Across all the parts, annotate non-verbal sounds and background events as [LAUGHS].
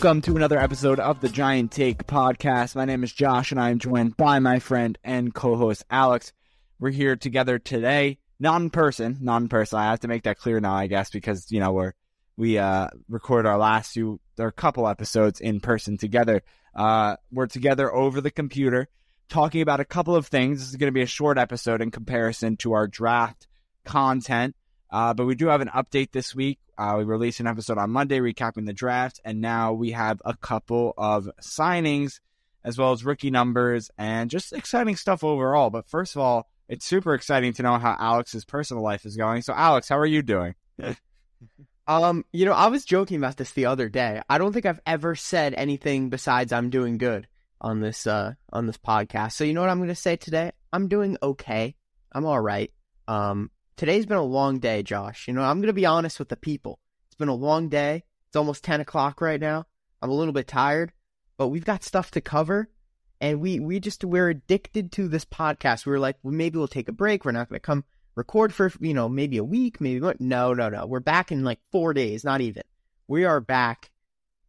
Welcome to another episode of the Giant Take podcast. My name is Josh and I am joined by my friend and co host Alex. We're here together today, not in person, not in person. I have to make that clear now, I guess, because, you know, we're, we, uh, record our last few, or a couple episodes in person together. Uh, we're together over the computer talking about a couple of things. This is going to be a short episode in comparison to our draft content. Uh, but we do have an update this week. Uh, we released an episode on Monday recapping the draft, and now we have a couple of signings as well as rookie numbers and just exciting stuff overall. But first of all, it's super exciting to know how Alex's personal life is going. So, Alex, how are you doing? [LAUGHS] um, you know, I was joking about this the other day. I don't think I've ever said anything besides I'm doing good on this uh on this podcast. So you know what I'm going to say today? I'm doing okay. I'm all right. Um, today's been a long day, Josh. You know, I'm going to be honest with the people. It's been a long day. It's almost 10 o'clock right now. I'm a little bit tired, but we've got stuff to cover. And we, we just, we're addicted to this podcast. We were like, well, maybe we'll take a break. We're not going to come record for, you know, maybe a week, maybe, no, no, no. We're back in like four days, not even. We are back.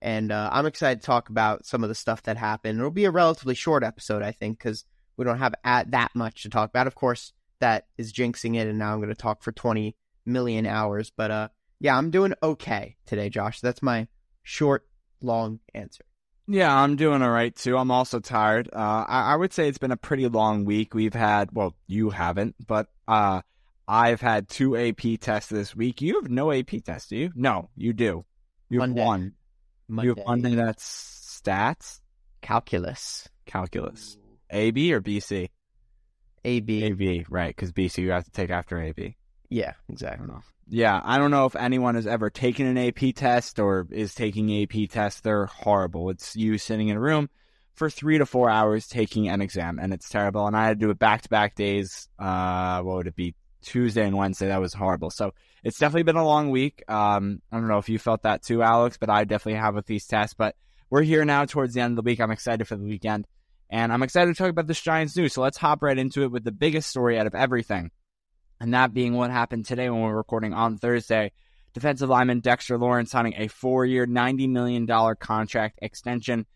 And uh, I'm excited to talk about some of the stuff that happened. It'll be a relatively short episode, I think, because we don't have at that much to talk about. Of course, that is jinxing it, and now I'm going to talk for 20 million hours. But uh, yeah, I'm doing okay today, Josh. That's my short, long answer. Yeah, I'm doing all right too. I'm also tired. Uh, I, I, would say it's been a pretty long week. We've had, well, you haven't, but uh, I've had two AP tests this week. You have no AP test, do you? No, you do. You have Monday. one. Monday. You have one thing that's stats, calculus, calculus. AB or BC? AB. AB, right? Because BC you have to take after AB. Yeah, exactly. I yeah, I don't know if anyone has ever taken an AP test or is taking AP tests. They're horrible. It's you sitting in a room for three to four hours taking an exam, and it's terrible. And I had to do it back to back days. Uh, what would it be? Tuesday and Wednesday. That was horrible. So it's definitely been a long week. Um, I don't know if you felt that too, Alex, but I definitely have with these tests. But we're here now towards the end of the week. I'm excited for the weekend. And I'm excited to talk about this Giants news. So let's hop right into it with the biggest story out of everything. And that being what happened today when we're recording on Thursday. Defensive lineman Dexter Lawrence signing a four-year, $90 million contract extension.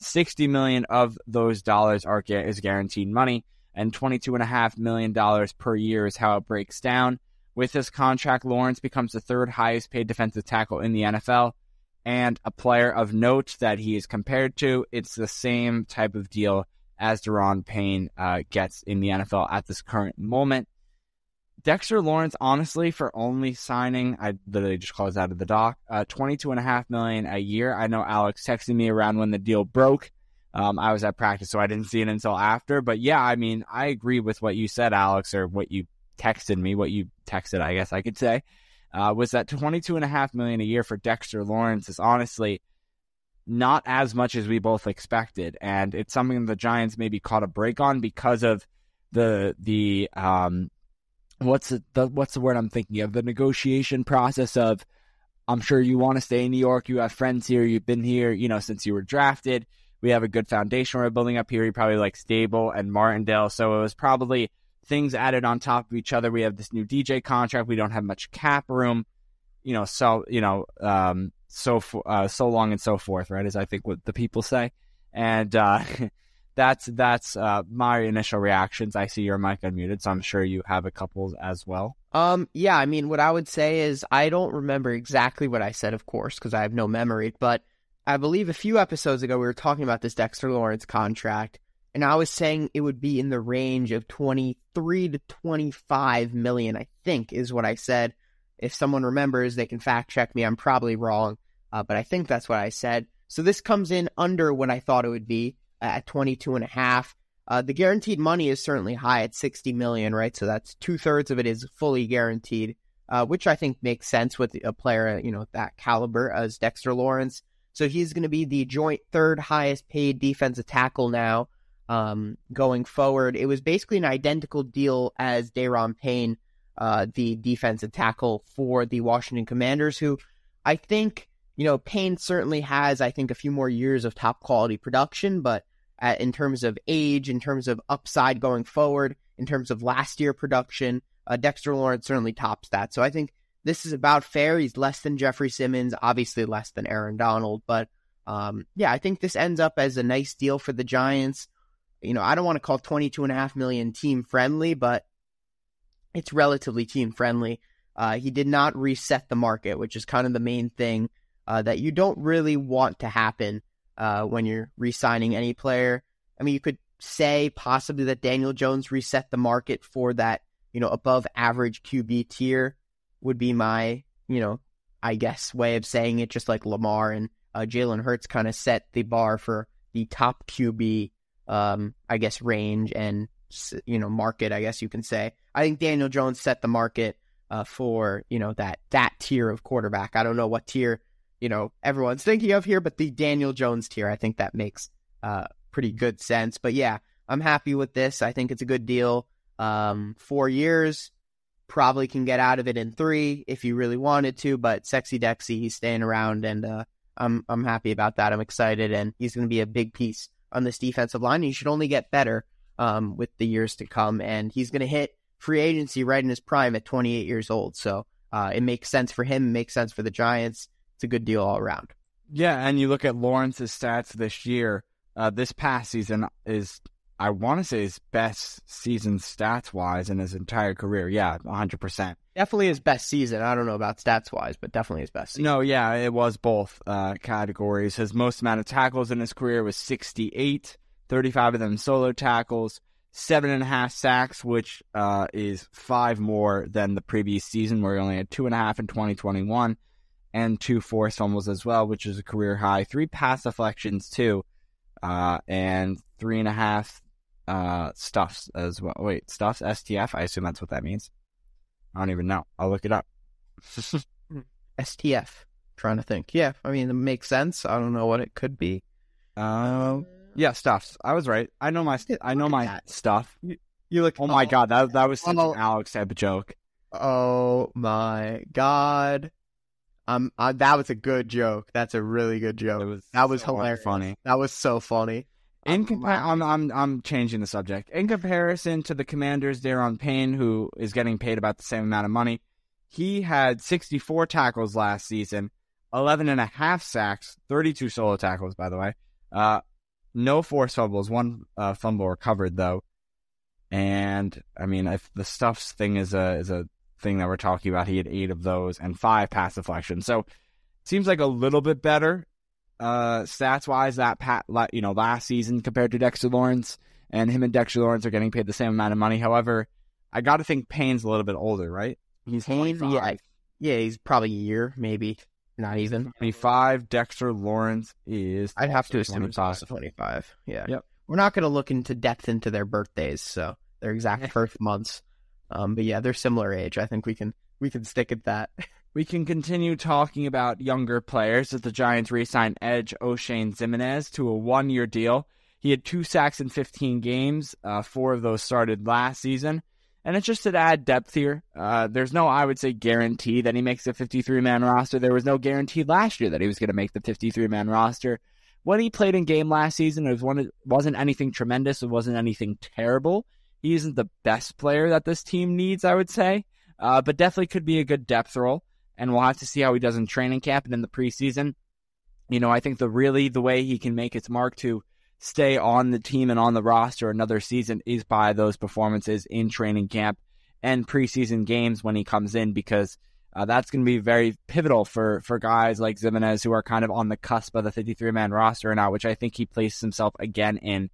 60 million of those dollars are is guaranteed money, and $22.5 million per year is how it breaks down. With this contract, Lawrence becomes the third highest paid defensive tackle in the NFL and a player of note that he is compared to. It's the same type of deal as Daron Payne uh, gets in the NFL at this current moment. Dexter Lawrence, honestly, for only signing, I literally just closed out of the doc, uh, twenty-two and a half million a year. I know Alex texted me around when the deal broke. Um, I was at practice, so I didn't see it until after. But yeah, I mean, I agree with what you said, Alex, or what you texted me, what you texted, I guess I could say uh, was that twenty-two and a half million a year for Dexter Lawrence is honestly not as much as we both expected, and it's something the Giants maybe caught a break on because of the the um what's the, the what's the word I'm thinking of the negotiation process of I'm sure you want to stay in New York. You have friends here. You've been here, you know, since you were drafted. We have a good foundation we're building up here. You probably like Daboll and Martindale. So it was probably things added on top of each other. We have this new DJ contract. We don't have much cap room, you know. So you know, um, so uh, so long and so forth, right? As I think what the people say, and uh, [LAUGHS] that's that's uh, my initial reactions. I see your mic unmuted, so I'm sure you have a couple as well. Um, yeah, I mean, what I would say is I don't remember exactly what I said, of course, because I have no memory, but. I believe a few episodes ago we were talking about this Dexter Lawrence contract, and I was saying it would be in the range of 23 to 25 million, I think is what I said. If someone remembers, they can fact check me. I'm probably wrong, uh, but I think that's what I said. So this comes in under what I thought it would be uh, at 22 and a half. Uh, the guaranteed money is certainly high at 60 million, right? So that's two thirds of it is fully guaranteed, uh, which I think makes sense with a player, you know, that caliber as Dexter Lawrence. So he's going to be the joint third highest paid defensive tackle now um, going forward. It was basically an identical deal as Daron Payne, uh, the defensive tackle for the Washington Commanders, who I think, you know, Payne certainly has, I think, a few more years of top quality production, but in terms of age, in terms of upside going forward, in terms of last year production, uh, Dexter Lawrence certainly tops that. So I think this is about fair. He's less than Jeffrey Simmons, obviously less than Aaron Donald, but Um, yeah, I think this ends up as a nice deal for the Giants. You know, I don't want to call twenty two and a half million team friendly, but it's relatively team friendly. Uh, he did not reset the market, which is kind of the main thing uh, that you don't really want to happen uh, when you're re-signing any player. I mean, you could say possibly that Daniel Jones reset the market for that, you know, above average QB tier would be my, you know, I guess way of saying it, just like Lamar and uh, Jalen Hurts kind of set the bar for the top QB, um, I guess, range and, you know, market, I guess you can say. I think Daniel Jones set the market uh, for, you know, that, that tier of quarterback. I don't know what tier, you know, everyone's thinking of here, but the Daniel Jones tier, I think that makes uh, pretty good sense. But yeah, I'm happy with this. I think it's a good deal. Um, four years, probably can get out of it in three if you really wanted to, but sexy Dexy, he's staying around and uh, I'm I'm happy about that. I'm excited, and he's going to be a big piece on this defensive line. He should only get better um, with the years to come, and he's going to hit free agency right in his prime at 28 years old. So uh, it makes sense for him. It makes sense for the Giants. It's a good deal all around. Yeah, and you look at Lawrence's stats this year. Uh, this past season is I want to say his best season stats wise in his entire career. Yeah, 100%. Definitely his best season. I don't know about stats wise, but definitely his best season. No, yeah, it was both uh, categories. His most amount of tackles in his career was 68, 35 of them solo tackles, seven and a half sacks, which uh, is five more than the previous season where he only had two and a half in 2021, and two forced fumbles as well, which is a career high. Three pass deflections, too. Uh, and three and a half uh, stuffs as well. Wait, stuffs STF. I assume that's what that means. I don't even know. I'll look it up. [LAUGHS] STF. Trying to think. Yeah, I mean it makes sense. I don't know what it could be. Um, yeah, stuffs. I was right. I know my. I know my that. stuff. You look. Oh my god, that that was such Oh. an Alex type joke. Oh my god. Um, uh, that was a good joke. That's a really good joke. Was that was so hilarious. funny. That was so funny. In I'm compa- I'm I'm I'm changing the subject. In comparison to the Commanders, Daron Payne, who is getting paid about the same amount of money, he had 64 tackles last season, 11 and a half sacks, 32 solo tackles, by the way. Uh, no forced fumbles, one uh, fumble recovered though. And I mean, if the stuffs thing is a is a thing that we're talking about, he had eight of those and five pass deflections. So seems like a little bit better uh, stats wise that pat you know last season compared to Dexter Lawrence, and him and Dexter Lawrence are getting paid the same amount of money. However, I got to think Payne's a little bit older, right? He's Payne, 25. yeah, yeah, he's probably a year, maybe not even. 25. Dexter Lawrence is. I'd have to assume it's 25. also twenty-five. Yeah. Yep. We're not going to look into depth into their birthdays, so their exact [LAUGHS] birth months. Um, but yeah, they're similar age. I think we can we can stick at that. [LAUGHS] We can continue talking about younger players as the Giants re-signed Edge Oshane Ximines to a one-year deal. He had two sacks in 15 games. Uh, four of those started last season. And it's just to add depth here. Uh, there's no, I would say, guarantee that he makes the 53 man roster. There was no guarantee last year that he was going to make the 53 man roster. When he played in game last season, it was one, it wasn't anything tremendous. It wasn't anything terrible. He isn't the best player that this team needs, I would say, uh, but definitely could be a good depth role. And we'll have to see how he does in training camp and in the preseason. You know, I think the really the way he can make his mark to stay on the team and on the roster another season is by those performances in training camp and preseason games when he comes in because uh, that's going to be very pivotal for for guys like Ximines who are kind of on the cusp of the 53 man roster now, which I think he places himself again in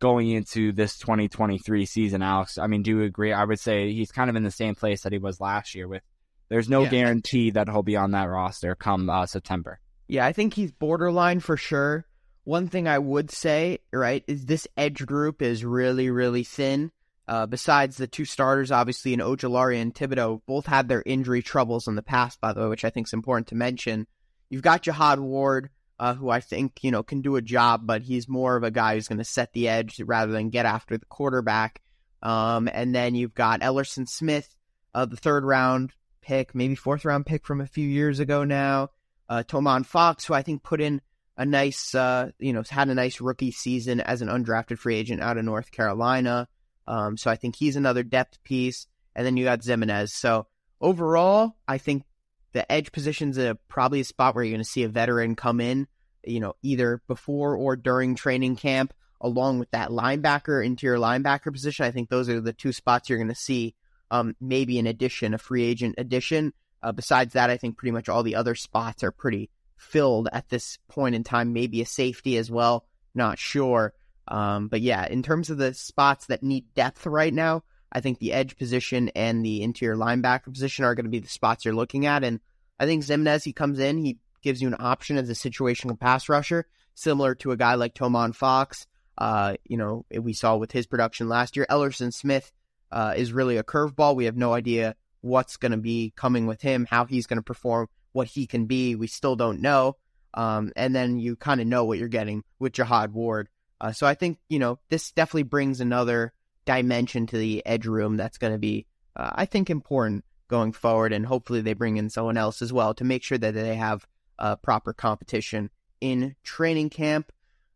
going into this 2023 season. Alex, I mean, do you agree? I would say he's kind of in the same place that he was last year. With there's no Yeah. guarantee that he'll be on that roster come uh, September. Yeah, I think he's borderline for sure. One thing I would say, right, is this edge group is really, really thin. Uh, besides the two starters, obviously, and Ojulari and Thibodeaux, both had their injury troubles in the past, by the way, which I think is important to mention. You've got Jihad Ward, uh, who I think, you know, can do a job, but he's more of a guy who's going to set the edge rather than get after the quarterback. Um, and then you've got Ellerson Smith, uh, the third round pick, maybe fourth round pick from a few years ago now. Uh, Tomon Fox, who I think put in a nice, uh, you know, had a nice rookie season as an undrafted free agent out of North Carolina. Um, so I think he's another depth piece. And then you got Ximines. So overall, I think the edge position's a probably a spot where you're going to see a veteran come in you know, either before or during training camp, along with that linebacker, interior linebacker position. I think those are the two spots you're going to see. Um, maybe an addition, a free agent addition. Uh, besides that, I think pretty much all the other spots are pretty filled at this point in time. Maybe a safety as well. Not sure. Um, but yeah, in terms of the spots that need depth right now, I think the edge position and the interior linebacker position are going to be the spots you're looking at. And I think Ximines, he comes in, he gives you an option as a situational pass rusher, similar to a guy like Tomon Fox. Uh, you know, we saw with his production last year. Ellerson Smith uh, is really a curveball. We have no idea what's going to be coming with him, how he's going to perform, what he can be. We still don't know. Um, and then you kind of know what you're getting with Jihad Ward. Uh, so I think, you know, this definitely brings another dimension to the edge room that's going to be, uh, I think, important going forward. And hopefully they bring in someone else as well to make sure that they have uh, proper competition in training camp.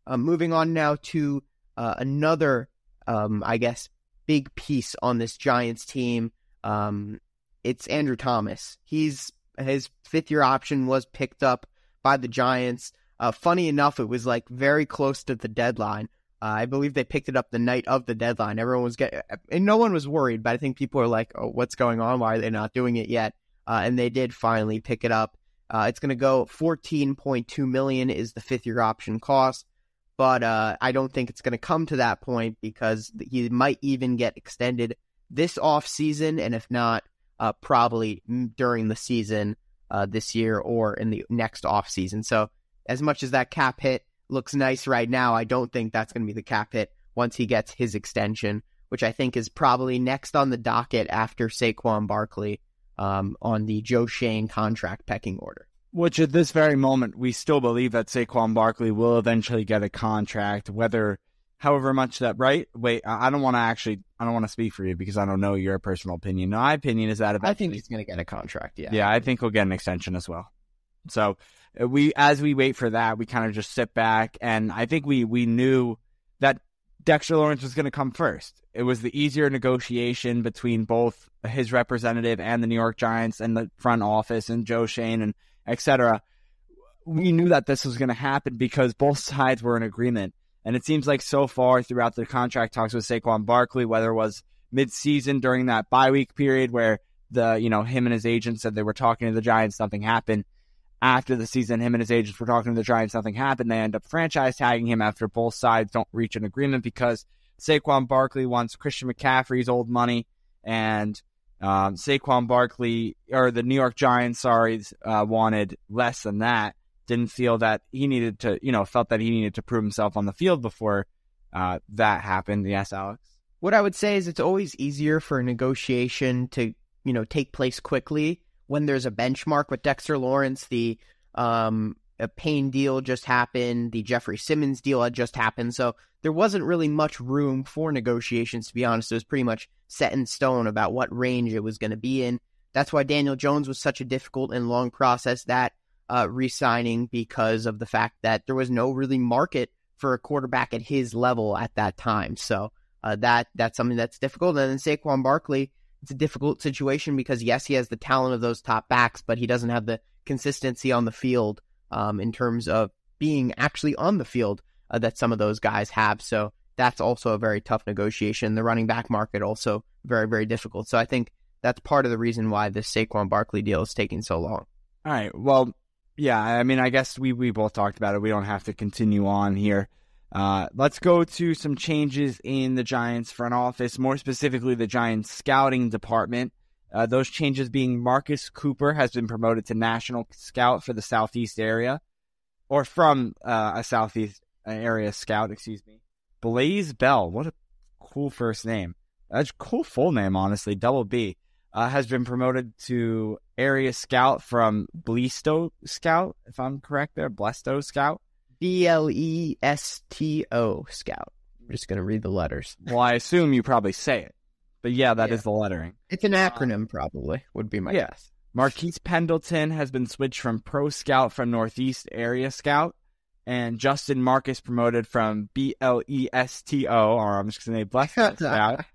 Uh, moving on now to uh, another, um, I guess, big piece on this Giants team. Um, it's Andrew Thomas. He's his fifth year option was picked up by the Giants. Uh, funny enough, it was like very close to the deadline. Uh, I believe they picked it up the night of the deadline. Everyone was getting, and no one was worried, but I think people are like, "Oh, what's going on? Why are they not doing it yet?" Uh, and they did finally pick it up. Uh, it's going to go 14.2 million is the fifth year option cost, but uh, I don't think it's going to come to that point because he might even get extended this off season, and if not, uh, probably during the season uh, this year or in the next off season. So as much as that cap hit looks nice right now, I don't think that's going to be the cap hit once he gets his extension, which I think is probably next on the docket after Saquon Barkley um, on the Joe Schoen contract pecking order. Which at this very moment, we still believe that Saquon Barkley will eventually get a contract, whether however much that right. Wait, I don't want to actually, I don't want to speak for you because I don't know your personal opinion. My opinion is that I think he's going to get a contract. Yeah, yeah, I think he'll get an extension as well. So uh, we, as we wait for that, we kind of just sit back, and I think we we knew that Dexter Lawrence was going to come first. It was the easier negotiation between both his representative and the New York Giants and the front office and Joe Schoen and etc. We knew that this was going to happen because both sides were in agreement. And it seems like so far throughout the contract talks with Saquon Barkley, whether it was mid-season during that bye week period where the you know him and his agent said they were talking to the Giants, nothing happened. After the season, him and his agents were talking to the Giants, nothing happened. They end up franchise tagging him after both sides don't reach an agreement because Saquon Barkley wants Christian McCaffrey's old money, and um, Saquon Barkley or the New York Giants, sorry, uh, wanted less than that. Didn't feel that he needed to, you know, felt that he needed to prove himself on the field before uh, that happened. Yes, Alex. What I would say is it's always easier for a negotiation to, you know, take place quickly when there's a benchmark. With Dexter Lawrence, the um, a Payne deal just happened, the Jeffrey Simmons deal had just happened, so there wasn't really much room for negotiations. To be honest, it was pretty much set in stone about what range it was going to be in. That's why Daniel Jones was such a difficult and long process that uh, re-signing because of the fact that there was no really market for a quarterback at his level at that time. So uh, that that's something that's difficult. And then Saquon Barkley, it's a difficult situation because yes, he has the talent of those top backs, but he doesn't have the consistency on the field um, in terms of being actually on the field uh, that some of those guys have. So that's also a very tough negotiation. The running back market also very, very difficult. So I think that's part of the reason why this Saquon Barkley deal is taking so long. All right. Well, yeah, I mean, I guess we, we both talked about it. We don't have to continue on here. Uh, let's go to some changes in the Giants front office, more specifically the Giants scouting department. Uh, those changes being Marcus Cooper has been promoted to national scout for the Southeast area, or from uh, a Southeast area scout, excuse me. Blaze Bell, what a cool first name. That's a cool full name, honestly. Double B uh, has been promoted to area scout from Blesto Scout, if I'm correct there. Blesto Scout. B L E S T O Scout. I'm just going to read the letters. Well, I assume you probably say it. But yeah, that yeah. is the lettering. It's an acronym, probably, would be my yeah. guess. Marquise Pendleton has been switched from Pro Scout from Northeast Area Scout. And Justin Marcus promoted from B L E S T O, or I'm just going to say Blessed Scout,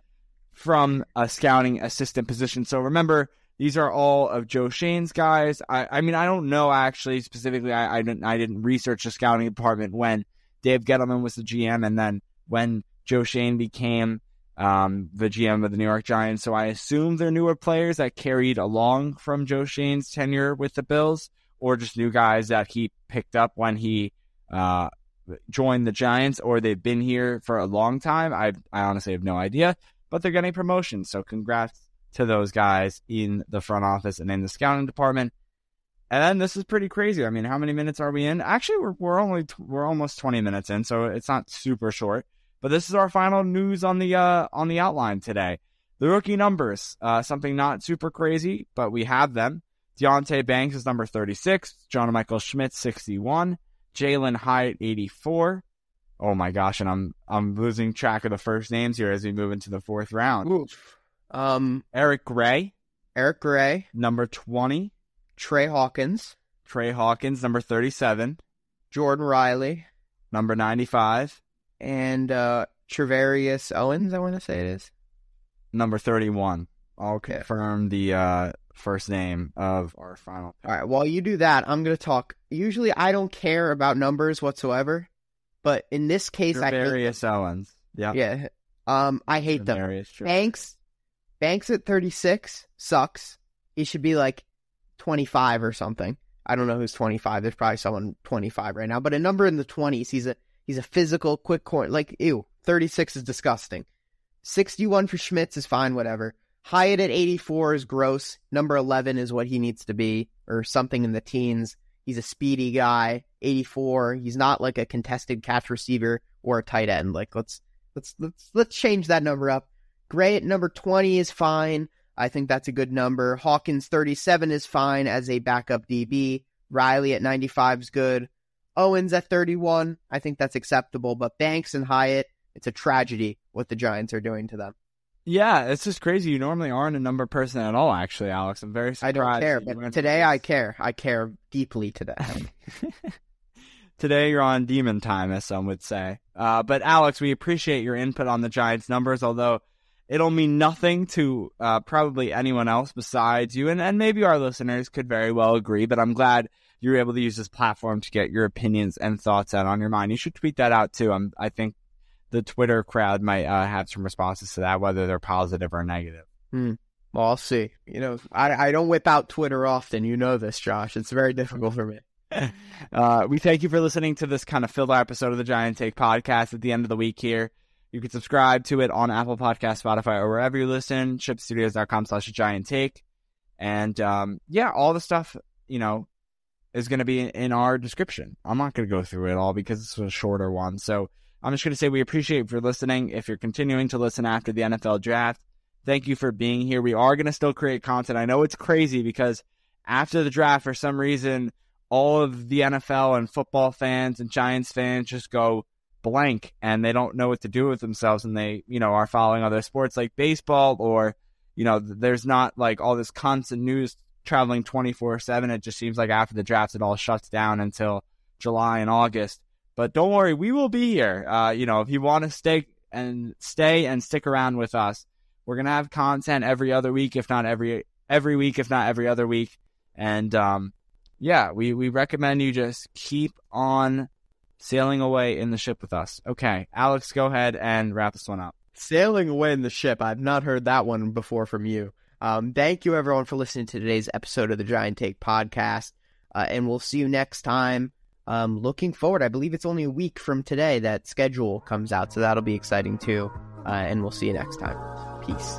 from a scouting assistant position. So remember, These are all of Joe Schoen's guys. I, I mean, I don't know actually specifically. I, I didn't I didn't research the scouting department when Dave Gettleman was the GM, and then when Joe Schoen became um, the GM of the New York Giants. So I assume they're newer players that carried along from Joe Schoen's tenure with the Bills, or just new guys that he picked up when he uh, joined the Giants, or they've been here for a long time. I I honestly have no idea, but they're getting promotions. So congrats to those guys in the front office and in the scouting department. And then this is pretty crazy. I mean, how many minutes are we in? Actually, we're we're only we're almost 20 minutes in, so it's not super short. But this is our final news on the uh, on the outline today. The rookie numbers, uh, something not super crazy, but we have them. Deonte Banks is number 36, John Michael Schmitz 61, Jalin Hyatt 84. Oh my gosh, and I'm I'm losing track of the first names here as we move into the fourth round. Oof. Um, Eric Gray, Eric Gray, number 20. Trey Hawkins, Trey Hawkins, number 37. Jordan Riley, Number 95. And uh, Trevarius Owens. I want to say it is. Number 31. I'll Okay. confirm the uh, first name of our final. All right. While you do that, I'm gonna talk. Usually, I don't care about numbers whatsoever, but in this case, I hate Owens. Yeah. Yeah. Um, I hate them. Various. Banks, Banks at 36 sucks. He should be like 25 or something. I don't know who's 25. There's probably someone 25 right now, but a number in the 20s. He's a he's a physical, quick corner. Like ew, 36 is disgusting. 61 for Schmitz is fine, whatever. Hyatt at 84 is gross. Number 11 is what he needs to be, or something in the teens. He's a speedy guy. 84. He's not like a contested catch receiver or a tight end. Like let's let's let's let's change that number up. Gray at number 20 is fine. I think that's a good number. Hawkins 37 is fine as a backup DB. Riley at 95 is good. Owens at 31, I think that's acceptable. But Banks and Hyatt, it's a tragedy what the Giants are doing to them. Yeah, it's just crazy. You normally aren't a number person at all, actually, Alex. I'm very I don't care, but today I care. I care deeply today. [LAUGHS] Today you're on demon time, as some would say. Uh, but Alex, we appreciate your input on the Giants numbers, although it'll mean nothing to uh, probably anyone else besides you, and, and maybe our listeners could very well agree. But I'm glad you were able to use this platform to get your opinions and thoughts out on your mind. You should tweet that out too. I'm, I think the Twitter crowd might uh, have some responses to that, whether they're positive or negative. well, I'll see. You know, I, I don't whip out Twitter often. You know this, Josh. It's very difficult for me. [LAUGHS] Uh, we thank you for listening to this kind of filler episode of the Giant Take podcast at the end of the week here. You can subscribe to it on Apple Podcast, Spotify, or wherever you listen, chipstudios.com slash giant take. And um, yeah, all the stuff, you know, is going to be in our description. I'm not going to go through it all because it's a shorter one. So I'm just going to say we appreciate for listening. If you're continuing to listen after the NFL draft, thank you for being here. We are going to still create content. I know it's crazy because after the draft, for some reason, all of the NFL and football fans and Giants fans just go blank and they don't know what to do with themselves and they, you know, are following other sports like baseball or, you know, there's not like all this constant news traveling 24 7. It just seems like after the draft, it all shuts down until July and August. But don't worry, we will be here. Uh, you know, if you want to stay and stay and stick around with us, we're gonna have content every other week, if not every every week, if not every other week. And um, yeah, we we recommend you just keep on sailing away in the ship with us. Okay, Alex, go ahead and wrap this one up. Sailing away in the ship. I've not heard that one before from you. Um, thank you, everyone, for listening to today's episode of the Giant Take podcast. Uh, and we'll see you next time. Um, looking forward, I believe it's only a week from today that schedule comes out, so that'll be exciting too. Uh, and we'll see you next time. Peace.